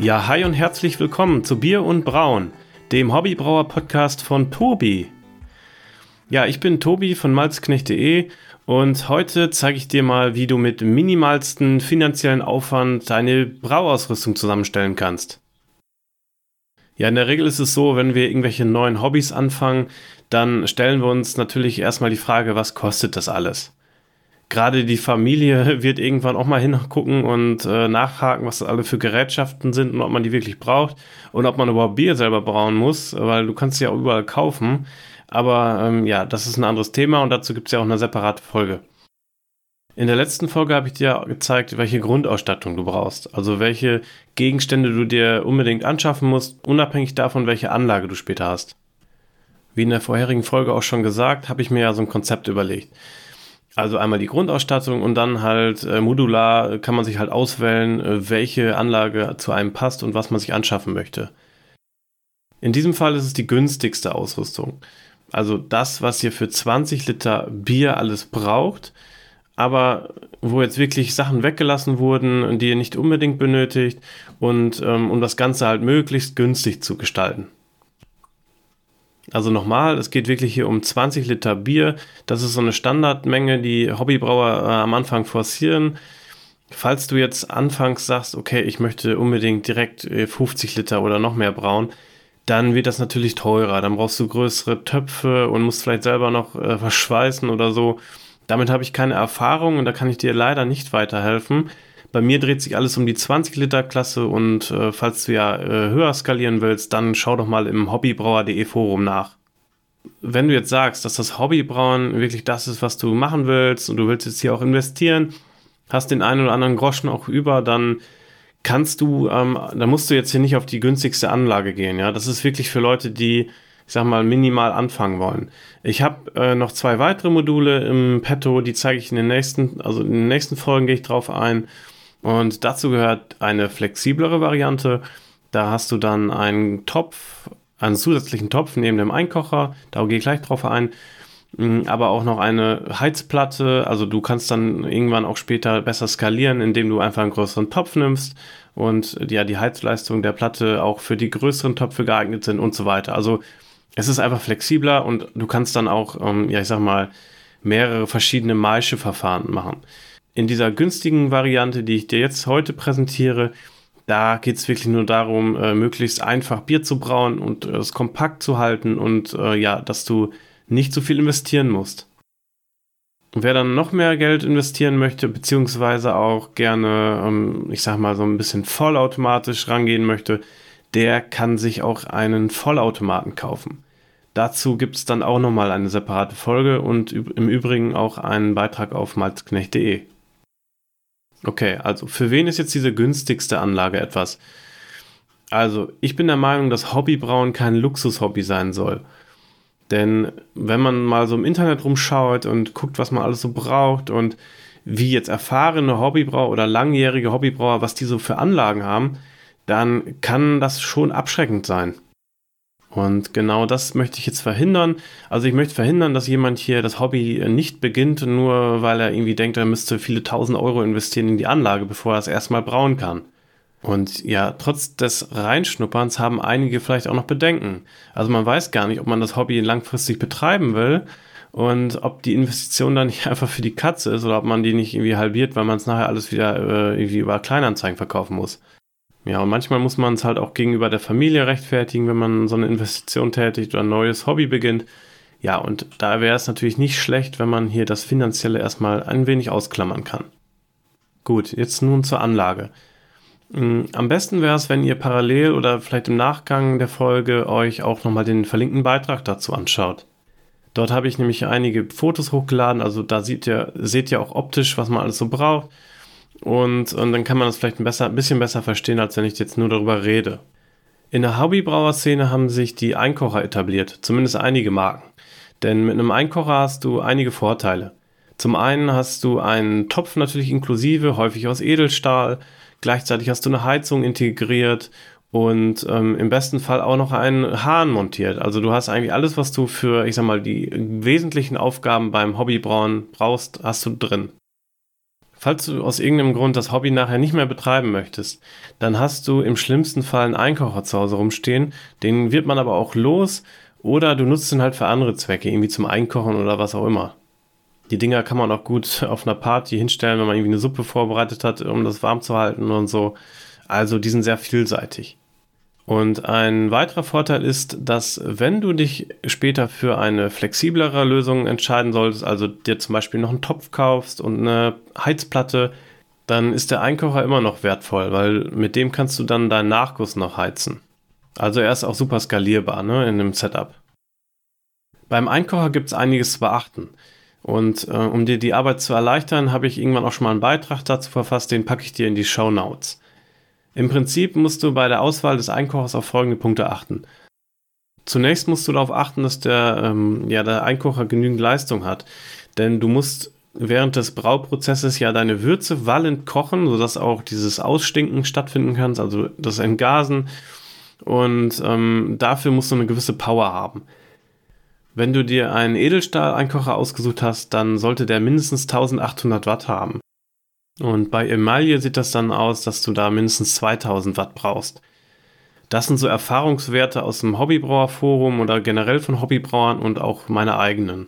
Ja, hi und herzlich willkommen zu Bier und Brauen, dem Hobbybrauer-Podcast von Tobi. Ja, ich bin Tobi von malzknecht.de und heute zeige ich dir mal, wie du mit minimalsten finanziellen Aufwand deine Brauausrüstung zusammenstellen kannst. Ja, in der Regel ist es so, wenn wir irgendwelche neuen Hobbys anfangen, dann stellen wir uns natürlich erstmal die Frage, was kostet das alles? Gerade die Familie wird irgendwann auch mal hingucken und äh, nachhaken, was das alle für Gerätschaften sind und ob man die wirklich braucht und ob man überhaupt Bier selber brauen muss, weil du kannst sie ja überall kaufen. Aber ähm, ja, das ist ein anderes Thema und dazu gibt es ja auch eine separate Folge. In der letzten Folge habe ich dir gezeigt, welche Grundausstattung du brauchst. Also welche Gegenstände du dir unbedingt anschaffen musst, unabhängig davon, welche Anlage du später hast. Wie in der vorherigen Folge auch schon gesagt, habe ich mir ja so ein Konzept überlegt. Also einmal die Grundausstattung und dann halt äh, modular kann man sich halt auswählen, äh, welche Anlage zu einem passt und was man sich anschaffen möchte. In diesem Fall ist es die günstigste Ausrüstung. Also das, was ihr für 20 Liter Bier alles braucht, aber wo jetzt wirklich Sachen weggelassen wurden, die ihr nicht unbedingt benötigt und ähm, um das Ganze halt möglichst günstig zu gestalten. Also nochmal, es geht wirklich hier um 20 Liter Bier. Das ist so eine Standardmenge, die Hobbybrauer äh, am Anfang forcieren. Falls du jetzt anfangs sagst, okay, ich möchte unbedingt direkt 50 äh, Liter oder noch mehr brauen, dann wird das natürlich teurer. Dann brauchst du größere Töpfe und musst vielleicht selber noch äh, verschweißen oder so. Damit habe ich keine Erfahrung und da kann ich dir leider nicht weiterhelfen. Bei mir dreht sich alles um die 20 Liter Klasse und äh, falls du ja äh, höher skalieren willst, dann schau doch mal im hobbybrauer.de Forum nach. Wenn du jetzt sagst, dass das Hobbybrauen wirklich das ist, was du machen willst und du willst jetzt hier auch investieren, hast den einen oder anderen Groschen auch über, dann kannst du, ähm, da musst du jetzt hier nicht auf die günstigste Anlage gehen. Ja, das ist wirklich für Leute, die, ich sag mal, minimal anfangen wollen. Ich habe äh, noch zwei weitere Module im Petto, die zeige ich in den nächsten, also in den nächsten Folgen gehe ich drauf ein. Und dazu gehört eine flexiblere Variante. Da hast du dann einen Topf, einen zusätzlichen Topf neben dem Einkocher. Da gehe ich gleich drauf ein. Mm, aber auch noch eine Heizplatte. Also du kannst dann irgendwann auch später besser skalieren, indem du einfach einen größeren Topf nimmst und ja, die Heizleistung der Platte auch für die größeren Töpfe geeignet sind und so weiter. Also es ist einfach flexibler und du kannst dann auch, ähm, ja, ich sag mal, mehrere verschiedene Maischeverfahren machen. In dieser günstigen Variante, die ich dir jetzt heute präsentiere, da geht es wirklich nur darum, äh, möglichst einfach Bier zu brauen und äh, es kompakt zu halten und äh, ja, dass du nicht so viel investieren musst. Wer dann noch mehr Geld investieren möchte, beziehungsweise auch gerne, ähm, ich sag mal, so ein bisschen vollautomatisch rangehen möchte, der kann sich auch einen Vollautomaten kaufen. Dazu gibt es dann auch nochmal eine separate Folge und im Übrigen auch einen Beitrag auf malzknecht.de. Okay, also für wen ist jetzt diese günstigste Anlage etwas? Also, ich bin der Meinung, dass Hobbybrauen kein Luxushobby sein soll. Denn wenn man mal so im Internet rumschaut und guckt, was man alles so braucht und wie jetzt erfahrene Hobbybrauer oder langjährige Hobbybrauer, was die so für Anlagen haben, dann kann das schon abschreckend sein. Und genau das möchte ich jetzt verhindern. Also ich möchte verhindern, dass jemand hier das Hobby nicht beginnt, nur weil er irgendwie denkt, er müsste viele tausend Euro investieren in die Anlage, bevor er es erstmal brauen kann. Und ja, trotz des Reinschnupperns haben einige vielleicht auch noch Bedenken. Also man weiß gar nicht, ob man das Hobby langfristig betreiben will und ob die Investition dann nicht einfach für die Katze ist oder ob man die nicht irgendwie halbiert, weil man es nachher alles wieder äh, irgendwie über Kleinanzeigen verkaufen muss. Ja, und manchmal muss man es halt auch gegenüber der Familie rechtfertigen, wenn man so eine Investition tätigt oder ein neues Hobby beginnt. Ja, und da wäre es natürlich nicht schlecht, wenn man hier das Finanzielle erstmal ein wenig ausklammern kann. Gut, jetzt nun zur Anlage. Mm, am besten wäre es, wenn ihr parallel oder vielleicht im Nachgang der Folge euch auch nochmal den verlinkten Beitrag dazu anschaut. Dort habe ich nämlich einige Fotos hochgeladen, also da seht ihr, seht ihr auch optisch, was man alles so braucht. Und, und dann kann man das vielleicht ein, besser, ein bisschen besser verstehen, als wenn ich jetzt nur darüber rede. In der Hobbybrauer-Szene haben sich die Einkocher etabliert, zumindest einige Marken. Denn mit einem Einkocher hast du einige Vorteile. Zum einen hast du einen Topf natürlich inklusive, häufig aus Edelstahl, Gleichzeitig hast du eine Heizung integriert und ähm, im besten Fall auch noch einen Hahn montiert. Also du hast eigentlich alles, was du für, ich sag mal, die wesentlichen Aufgaben beim Hobbybrauen brauchst, hast du drin. Falls du aus irgendeinem Grund das Hobby nachher nicht mehr betreiben möchtest, dann hast du im schlimmsten Fall einen Einkocher zu Hause rumstehen. Den wird man aber auch los oder du nutzt ihn halt für andere Zwecke, irgendwie zum Einkochen oder was auch immer. Die Dinger kann man auch gut auf einer Party hinstellen, wenn man irgendwie eine Suppe vorbereitet hat, um das warm zu halten und so. Also die sind sehr vielseitig. Und ein weiterer Vorteil ist, dass wenn du dich später für eine flexiblere Lösung entscheiden solltest, also dir zum Beispiel noch einen Topf kaufst und eine Heizplatte, dann ist der Einkocher immer noch wertvoll, weil mit dem kannst du dann deinen Nachguss noch heizen. Also er ist auch super skalierbar ne, in dem Setup. Beim Einkocher gibt es einiges zu beachten. Und äh, um dir die Arbeit zu erleichtern, habe ich irgendwann auch schon mal einen Beitrag dazu verfasst, den packe ich dir in die Show Notes. Im Prinzip musst du bei der Auswahl des Einkochers auf folgende Punkte achten. Zunächst musst du darauf achten, dass der, ähm, ja, der Einkocher genügend Leistung hat. Denn du musst während des Brauprozesses ja deine Würze wallend kochen, sodass auch dieses Ausstinken stattfinden kann, also das Entgasen. Und ähm, dafür musst du eine gewisse Power haben. Wenn du dir einen Edelstahl-Einkocher ausgesucht hast, dann sollte der mindestens 1800 Watt haben. Und bei Emaille sieht das dann aus, dass du da mindestens 2000 Watt brauchst. Das sind so Erfahrungswerte aus dem Hobbybrauerforum oder generell von Hobbybrauern und auch meine eigenen.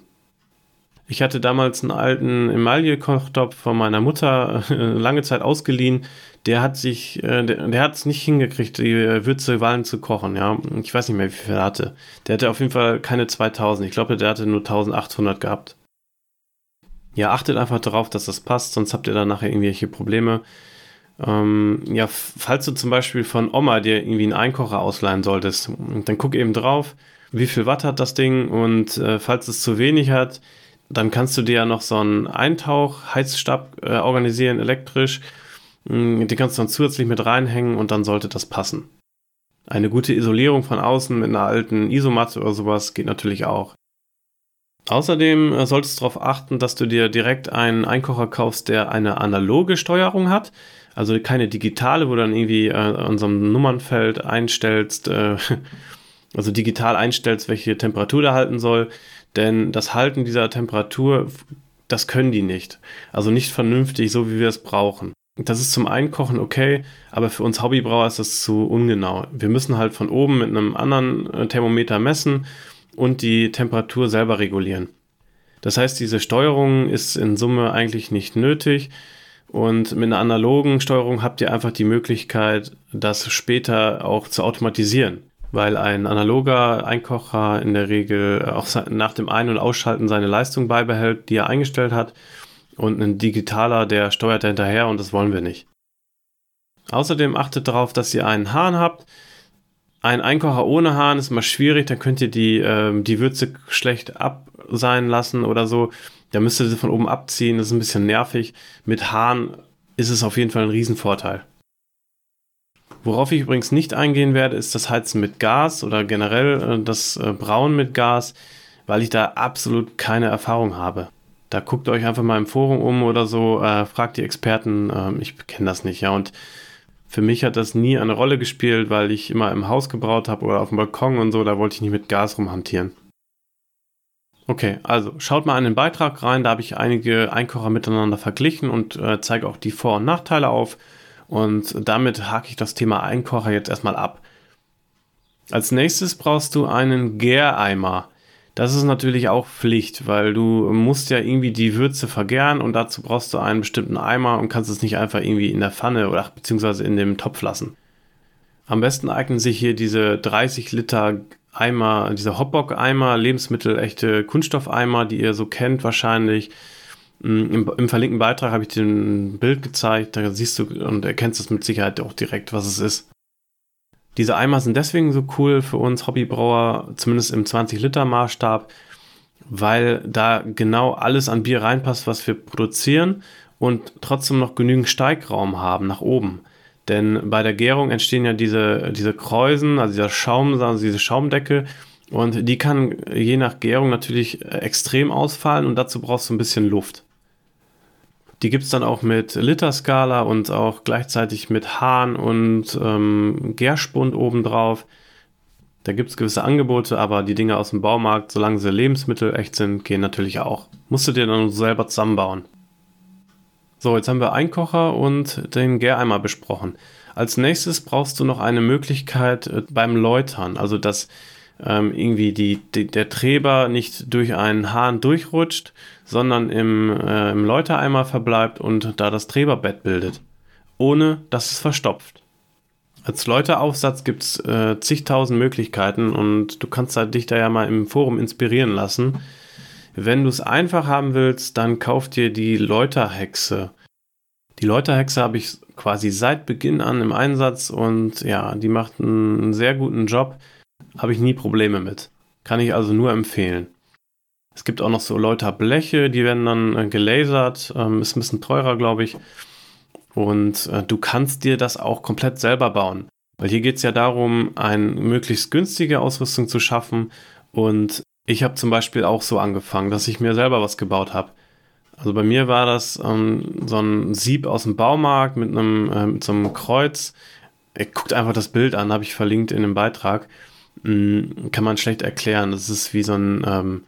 Ich hatte damals einen alten Emaille-Kochtopf von meiner Mutter äh, lange Zeit ausgeliehen. Der hat sich, äh, der, der hat es nicht hingekriegt, die Würze Wallen zu kochen, ja. Ich weiß nicht mehr, wie viel er hatte. Der hatte auf jeden Fall keine 2000. Ich glaube, der hatte nur 1800 gehabt ja, achtet einfach darauf, dass das passt, sonst habt ihr dann nachher irgendwelche Probleme. Ähm, ja, falls du zum Beispiel von Oma dir irgendwie einen Einkocher ausleihen solltest, dann guck eben drauf, wie viel Watt hat das Ding und äh, falls es zu wenig hat, dann kannst du dir ja noch so einen Eintauch-Heizstab äh, organisieren, elektrisch. Mm, den kannst du dann zusätzlich mit reinhängen und dann sollte das passen. Eine gute Isolierung von außen mit einer alten Isomatte oder sowas geht natürlich auch. Außerdem äh, solltest du darauf achten, dass du dir direkt einen Einkocher kaufst, der eine analoge Steuerung hat. Also keine digitale, wo du dann irgendwie äh, einem Nummernfeld einstellst, äh, also digital einstellst, welche Temperatur der halten soll. Denn das Halten dieser Temperatur, das können die nicht. Also nicht vernünftig, so wie wir es brauchen. Das ist zum Einkochen okay, aber für uns Hobbybrauer ist das zu ungenau. Wir müssen halt von oben mit einem anderen äh, Thermometer messen und die Temperatur selber regulieren. Das heißt, diese Steuerung ist in Summe eigentlich nicht nötig. Und mit einer analogen Steuerung habt ihr einfach die Möglichkeit, das später auch zu automatisieren. Weil ein analoger Einkocher in der Regel auch nach dem Ein- und Ausschalten seine Leistung beibehält, die er eingestellt hat. Und ein digitaler, der steuert hinterher und das wollen wir nicht. Außerdem achtet darauf, dass ihr einen Hahn habt, ein Einkocher ohne Hahn ist mal schwierig, da könnt ihr die, ähm, die Würze schlecht ab sein lassen oder so. Da müsst ihr sie von oben abziehen, das ist ein bisschen nervig. Mit Hahn ist es auf jeden Fall ein Riesenvorteil. Worauf ich übrigens nicht eingehen werde, ist das Heizen mit Gas oder generell äh, das äh, Brauen mit Gas, weil ich da absolut keine Erfahrung habe. Da guckt euch einfach mal im Forum um oder so, äh, fragt die Experten, äh, ich kenne das nicht, ja. Und für mich hat das nie eine Rolle gespielt, weil ich immer im Haus gebraut habe oder auf dem Balkon und so, da wollte ich nicht mit Gas rumhantieren. Okay, also schaut mal in den Beitrag rein, da habe ich einige Einkocher miteinander verglichen und äh, zeige auch die Vor- und Nachteile auf. Und damit hake ich das Thema Einkocher jetzt erstmal ab. Als nächstes brauchst du einen Gäreimer. Das ist natürlich auch Pflicht, weil du musst ja irgendwie die Würze vergären und dazu brauchst du einen bestimmten Eimer und kannst es nicht einfach irgendwie in der Pfanne oder beziehungsweise in dem Topf lassen. Am besten eignen sich hier diese 30 Liter Eimer, diese Hotbock-Eimer, lebensmittelechte Kunststoffeimer, die ihr so kennt wahrscheinlich. Mm, Im, Im, verlinkten Beitrag habe ich dir ein Bild gezeigt, da siehst du und erkennst es mit Sicherheit auch direkt, was es ist. Diese Eimer sind deswegen so cool für uns Hobbybrauer, zumindest im 20-Liter-Maßstab, weil da genau alles an Bier reinpasst, was wir produzieren und trotzdem noch genügend Steigraum haben nach oben. Denn bei der Gärung entstehen ja diese, diese Kräusen, also dieser Schaum, also diese Schaumdecke, und die kann je nach Gärung natürlich extrem ausfallen und dazu brauchst du ein bisschen Luft. Die gibt es dann auch mit Literskala und auch gleichzeitig mit Hahn und ähm, Gärspund obendrauf. Da gibt es gewisse Angebote, aber die Dinge aus dem Baumarkt, solange sie Lebensmittel echt sind, gehen natürlich auch. Musst du dir dann selber zusammenbauen. So, jetzt haben wir Einkocher und den Gäreimer besprochen. Als nächstes brauchst du noch eine Möglichkeit äh, beim Läutern, also dass ähm, irgendwie die, die, der Treber nicht durch einen Hahn durchrutscht, sondern im, äh, im Läutereimer verbleibt und da das Treberbett bildet, ohne dass es verstopft. Als Läuteraufsatz gibt es äh, zigtausend Möglichkeiten und du kannst halt dich da ja mal im Forum inspirieren lassen. Wenn du es einfach haben willst, dann kauf dir die Läuterhexe. Die Läuterhexe habe ich quasi seit Beginn an im Einsatz und ja, die macht einen sehr guten Job. Habe ich nie Probleme mit. Kann ich also nur empfehlen. Es gibt auch noch so Läuterbleche, die werden dann äh, gelasert. Ähm, ist ein bisschen teurer, glaube ich. Und äh, du kannst dir das auch komplett selber bauen. Weil hier geht es ja darum, eine möglichst günstige Ausrüstung zu schaffen. Und ich habe zum Beispiel auch so angefangen, dass ich mir selber was gebaut habe. Also bei mir war das ähm, so ein Sieb aus dem Baumarkt mit einem äh, mit so einem Kreuz. Guckt einfach das Bild an, habe ich verlinkt in dem Beitrag. Mhm, kann man schlecht erklären. Das ist wie so ein ähm,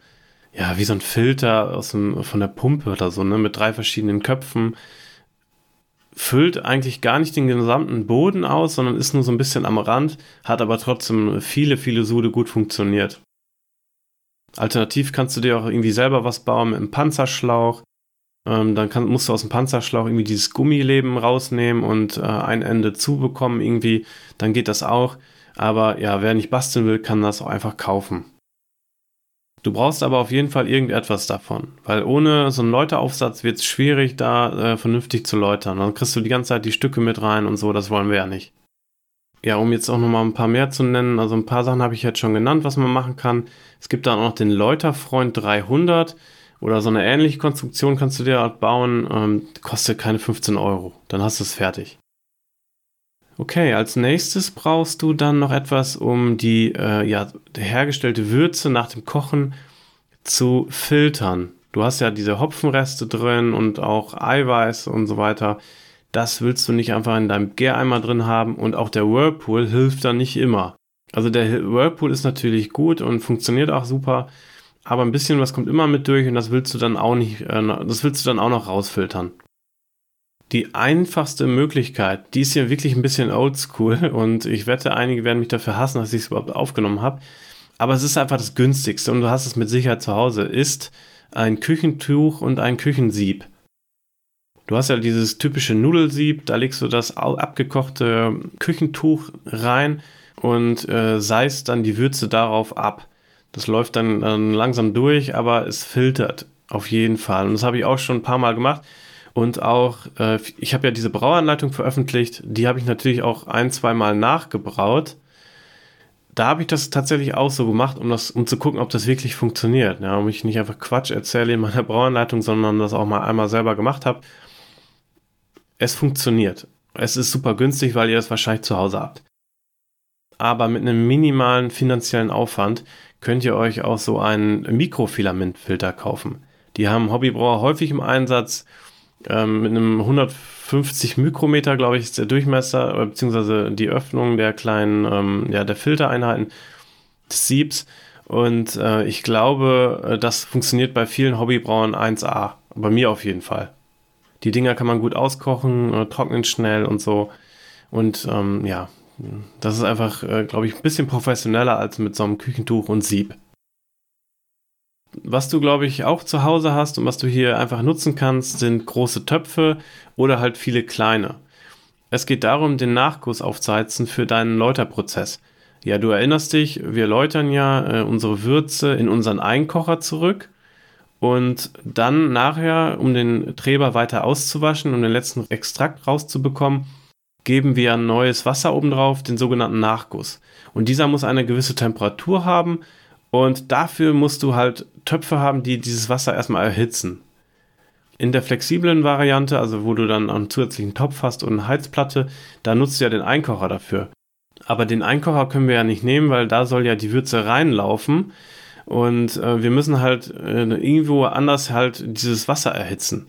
ja wie so ein Filter aus dem, von der Pumpe oder so, ne, mit drei verschiedenen Köpfen füllt eigentlich gar nicht den gesamten Boden aus, sondern ist nur so ein bisschen am Rand, hat aber trotzdem viele, viele Sude gut funktioniert. Alternativ kannst du dir auch irgendwie selber was bauen mit einem Panzerschlauch. Ähm, dann kann, musst du aus dem Panzerschlauch irgendwie dieses Gummileben rausnehmen und äh, ein Ende zubekommen irgendwie. Dann geht das auch. Aber ja, wer nicht basteln will, kann das auch einfach kaufen. Du brauchst aber auf jeden Fall irgendetwas davon, weil ohne so einen Läuteraufsatz wird es schwierig, da äh, vernünftig zu läutern. Dann kriegst du die ganze Zeit die Stücke mit rein und so, das wollen wir ja nicht. Ja, um jetzt auch nochmal ein paar mehr zu nennen, also ein paar Sachen habe ich jetzt schon genannt, was man machen kann. Es gibt dann auch noch den Läuterfreund 300 oder so eine ähnliche Konstruktion kannst du dir halt bauen, ähm, kostet keine 15 Euro. Dann hast du es fertig. Okay, als nächstes brauchst du dann noch etwas, um die äh, ja, hergestellte Würze nach dem Kochen zu filtern. Du hast ja diese Hopfenreste drin und auch Eiweiß und so weiter. Das willst du nicht einfach in deinem Gäreimer drin haben und auch der Whirlpool hilft dann nicht immer. Also der Whirlpool ist natürlich gut und funktioniert auch super, aber ein bisschen was kommt immer mit durch und das willst du dann auch nicht, äh, das willst du dann auch noch rausfiltern die einfachste Möglichkeit, die ist hier wirklich ein bisschen oldschool und ich wette, einige werden mich dafür hassen, dass ich es überhaupt aufgenommen habe. Aber es ist einfach das günstigste und du hast es mit Sicherheit zu Hause, ist ein Küchentuch und ein Küchensieb. Du hast ja dieses typische Nudelsieb, da legst du das abgekochte Küchentuch rein und äh, seist dann die Würze darauf ab. Das läuft dann, dann langsam durch, aber es filtert auf jeden Fall. Und das habe ich auch schon ein paar Mal gemacht. Und auch, äh, ich habe ja diese Brauanleitung veröffentlicht, die habe ich natürlich auch ein, zwei Mal nachgebraut. Da habe ich das tatsächlich auch so gemacht, um, das, um zu gucken, ob das wirklich funktioniert. Ja, um ich nicht einfach Quatsch erzähle in meiner Brauanleitung, sondern das auch mal einmal selber gemacht habe. Es funktioniert. Es ist super günstig, weil ihr es wahrscheinlich zu Hause habt. Aber mit einem minimalen finanziellen Aufwand könnt ihr euch auch so einen Mikrofilamentfilter kaufen. Die haben Hobbybrauer häufig im Einsatz ähm, mit einem 150 Mikrometer, glaube ich, ist der Durchmesser, äh, beziehungsweise die Öffnung der kleinen, ähm, ja, der Filtereinheiten des Siebs. Und äh, ich glaube, äh, das funktioniert bei vielen Hobbybrauern 1A. Bei mir auf jeden Fall. Die Dinger kann man gut auskochen, äh, trocknen schnell und so. Und ähm, ja, das ist einfach, äh, glaube ich, ein bisschen professioneller als mit so einem Küchentuch und Sieb was du, glaube ich, auch zu Hause hast und was du hier einfach nutzen kannst, sind große Töpfe oder halt viele kleine. Es geht darum, den Nachguss aufzuheizen für deinen Läuterprozess. Ja, du erinnerst dich, wir läutern ja äh, unsere Würze in unseren Einkocher zurück und dann nachher, um den Treber weiter auszuwaschen, um den letzten Extrakt rauszubekommen, geben wir ein neues Wasser oben drauf, den sogenannten Nachguss. Und dieser muss eine gewisse Temperatur haben, und dafür musst du halt Töpfe haben, die dieses Wasser erstmal erhitzen. In der flexiblen Variante, also wo du dann einen zusätzlichen Topf hast und eine Heizplatte, da nutzt du ja den Einkocher dafür. Aber den Einkocher können wir ja nicht nehmen, weil da soll ja die Würze reinlaufen. Und äh, wir müssen halt äh, irgendwo anders halt dieses Wasser erhitzen.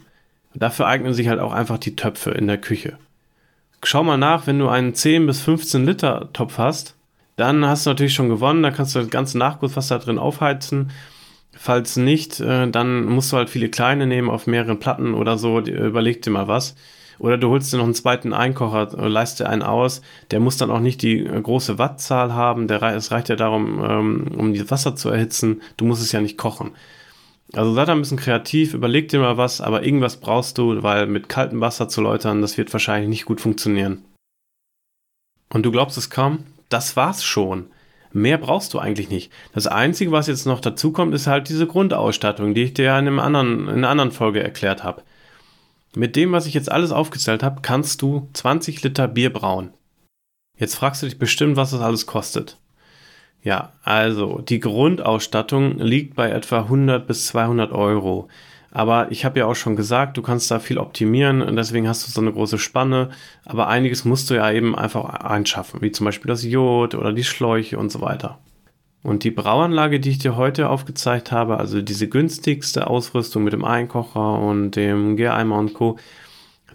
Dafür eignen sich halt auch einfach die Töpfe in der Küche. Schau mal nach, wenn du einen 10 bis 15 Liter Topf hast, dann hast du natürlich schon gewonnen. Da kannst du das ganze Nachgusswasser drin aufheizen. Falls nicht, äh, dann musst du halt viele kleine nehmen auf mehreren Platten oder so. Überleg dir mal was. Oder du holst dir noch einen zweiten Einkocher, äh, leist dir einen aus. Der muss dann auch nicht die äh, große Wattzahl haben. Der, es reicht ja darum, ähm, um das Wasser zu erhitzen. Du musst es ja nicht kochen. Also sei da ein bisschen kreativ, überleg dir mal was, aber irgendwas brauchst du, weil mit kaltem Wasser zu läutern, das wird wahrscheinlich nicht gut funktionieren. Und du glaubst es kaum? Das war's schon. Mehr brauchst du eigentlich nicht. Das Einzige, was jetzt noch dazu kommt, ist halt diese Grundausstattung, die ich dir in, einem anderen, in einer anderen Folge erklärt habe. Mit dem, was ich jetzt alles aufgezählt habe, kannst du 20 Liter Bier brauen. Jetzt fragst du dich bestimmt, was das alles kostet. Ja, also die Grundausstattung liegt bei etwa 100 bis 200 Euro. Aber ich habe ja auch schon gesagt, du kannst da viel optimieren und deswegen hast du so eine große Spanne. Aber einiges musst du ja eben einfach einschaffen, wie zum Beispiel das Jod oder die Schläuche und so weiter. Und die Brauanlage, die ich dir heute aufgezeigt habe, also diese günstigste Ausrüstung mit dem Einkocher und dem Gäreimer und Co.,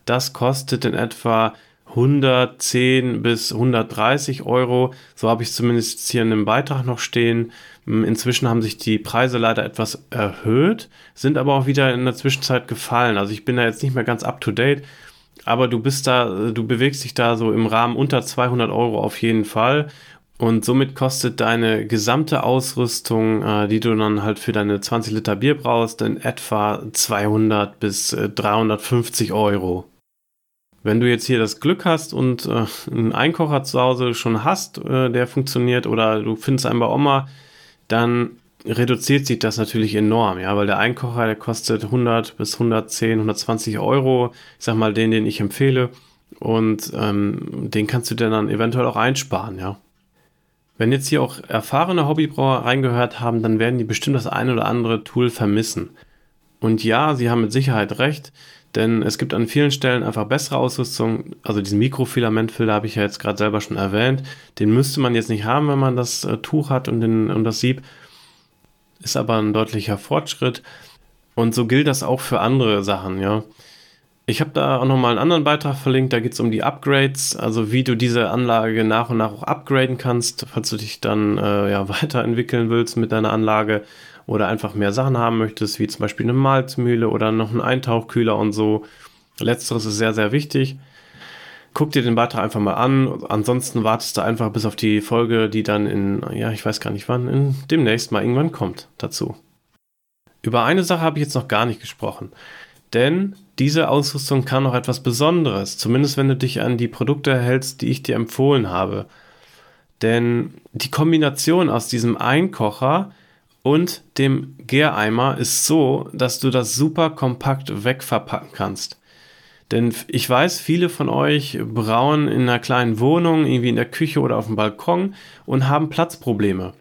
das kostet in etwa 110 bis 130 Euro. So habe ich zumindest hier in dem Beitrag noch stehen. Hm, inzwischen haben sich die Preise leider etwas erhöht, sind aber auch wieder in der Zwischenzeit gefallen. Also ich bin da jetzt nicht mehr ganz up to date, aber du bist da, du bewegst dich da so im Rahmen unter 200 Euro auf jeden Fall. Und somit kostet deine gesamte Ausrüstung, äh, die du dann halt für deine 20 Liter Bier brauchst, in etwa 200 bis äh, 350 Euro. Wenn du jetzt hier das Glück hast und äh, einen Einkocher zu Hause schon hast, äh, der funktioniert, oder du findest einen bei Oma, dann reduziert sich das natürlich enorm, ja, weil der Einkocher, der kostet 100 bis 110, 120 Euro, ich sag mal den, den ich empfehle, und ähm, den kannst du dann eventuell auch einsparen, ja. Wenn jetzt hier auch erfahrene Hobbybrauer reingehört haben, dann werden die bestimmt das ein oder andere Tool vermissen. Und ja, sie haben mit Sicherheit recht. Denn es gibt an vielen Stellen einfach bessere Ausrüstung. Also diesen Mikrofilamentfilter habe ich ja jetzt gerade selber schon erwähnt. Den müsste man jetzt nicht haben, wenn man das äh, Tuch hat und, den, und das Sieb. Ist aber ein deutlicher Fortschritt. Und so gilt das auch für andere Sachen, ja. Ich habe da auch nochmal einen anderen Beitrag verlinkt, da geht es um die Upgrades, also wie du diese Anlage nach und nach auch upgraden kannst, falls du dich dann äh, ja, weiterentwickeln willst mit deiner Anlage oder einfach mehr Sachen haben möchtest, wie zum Beispiel eine Malzmühle oder noch einen Eintauchkühler und so. Letzteres ist sehr, sehr wichtig. Guck dir den Beitrag einfach mal an. Ansonsten wartest du einfach bis auf die Folge, die dann in, ja, ich weiß gar nicht wann, in, demnächst mal irgendwann kommt dazu. Über eine Sache habe ich jetzt noch gar nicht gesprochen. Denn diese Ausrüstung kann noch etwas Besonderes, zumindest wenn du dich an die Produkte hältst, die ich dir empfohlen habe. Denn die Kombination aus diesem Einkocher und dem Gäreimer ist so, dass du das super kompakt wegverpacken kannst. Denn ich weiß, viele von euch brauen in einer kleinen Wohnung, irgendwie in der Küche oder auf dem Balkon und haben Platzprobleme.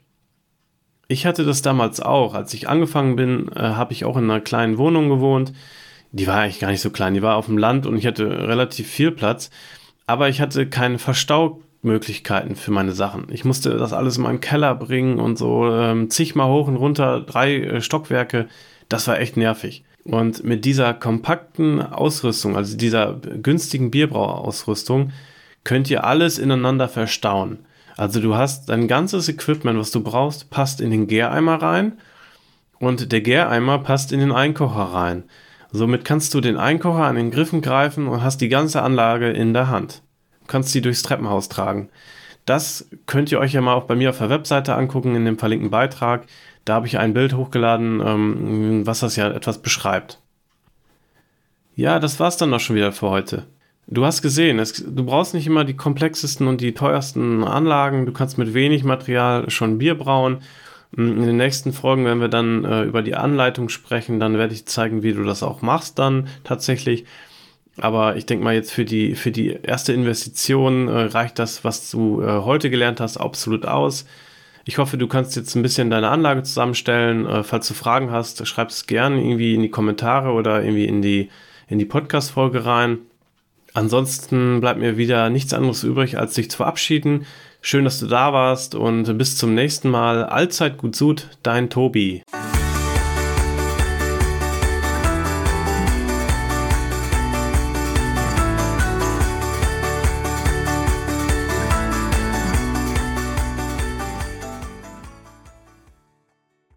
Ich hatte das damals auch. Als ich angefangen bin, äh, habe ich auch in einer kleinen Wohnung gewohnt. Die war eigentlich gar nicht so klein, die war auf dem Land und ich hatte relativ viel Platz. Aber ich hatte keinen Verstau Möglichkeiten für meine Sachen. Ich musste das alles in meinen Keller bringen und so ähm, zigmal hoch und runter, drei äh, Stockwerke. Das war echt nervig. Und mit dieser kompakten Ausrüstung, also dieser günstigen Bierbrauausrüstung, könnt ihr alles ineinander verstauen. Also du hast dein ganzes Equipment, was du brauchst, passt in den Gäreimer rein und der Gäreimer passt in den Einkocher rein. Somit kannst du den Einkocher an den Griffen greifen und hast die ganze Anlage in der Hand kannst sie durchs Treppenhaus tragen. Das könnt ihr euch ja mal auch bei mir auf der Webseite angucken, in dem verlinkten Beitrag. Da habe ich ein Bild hochgeladen, ähm, was das ja etwas beschreibt. Ja, das war's dann auch schon wieder für heute. Du hast gesehen, es, du brauchst nicht immer die komplexesten und die teuersten Anlagen. Du kannst mit wenig Material schon Bier brauen. In den nächsten Folgen werden wir dann äh, über die Anleitung sprechen. Dann werde ich zeigen, wie du das auch machst dann tatsächlich. Aber ich denke mal, jetzt für die, für die erste Investition äh, reicht das, was du äh, heute gelernt hast, absolut aus. Ich hoffe, du kannst jetzt ein bisschen deine Anlage zusammenstellen. Äh, falls du Fragen hast, schreib es gerne irgendwie in die Kommentare oder irgendwie in die, in die Podcast-Folge rein. Ansonsten bleibt mir wieder nichts anderes übrig, als dich zu verabschieden. Schön, dass du da warst und bis zum nächsten Mal. Allzeit gut Sud, dein Tobi.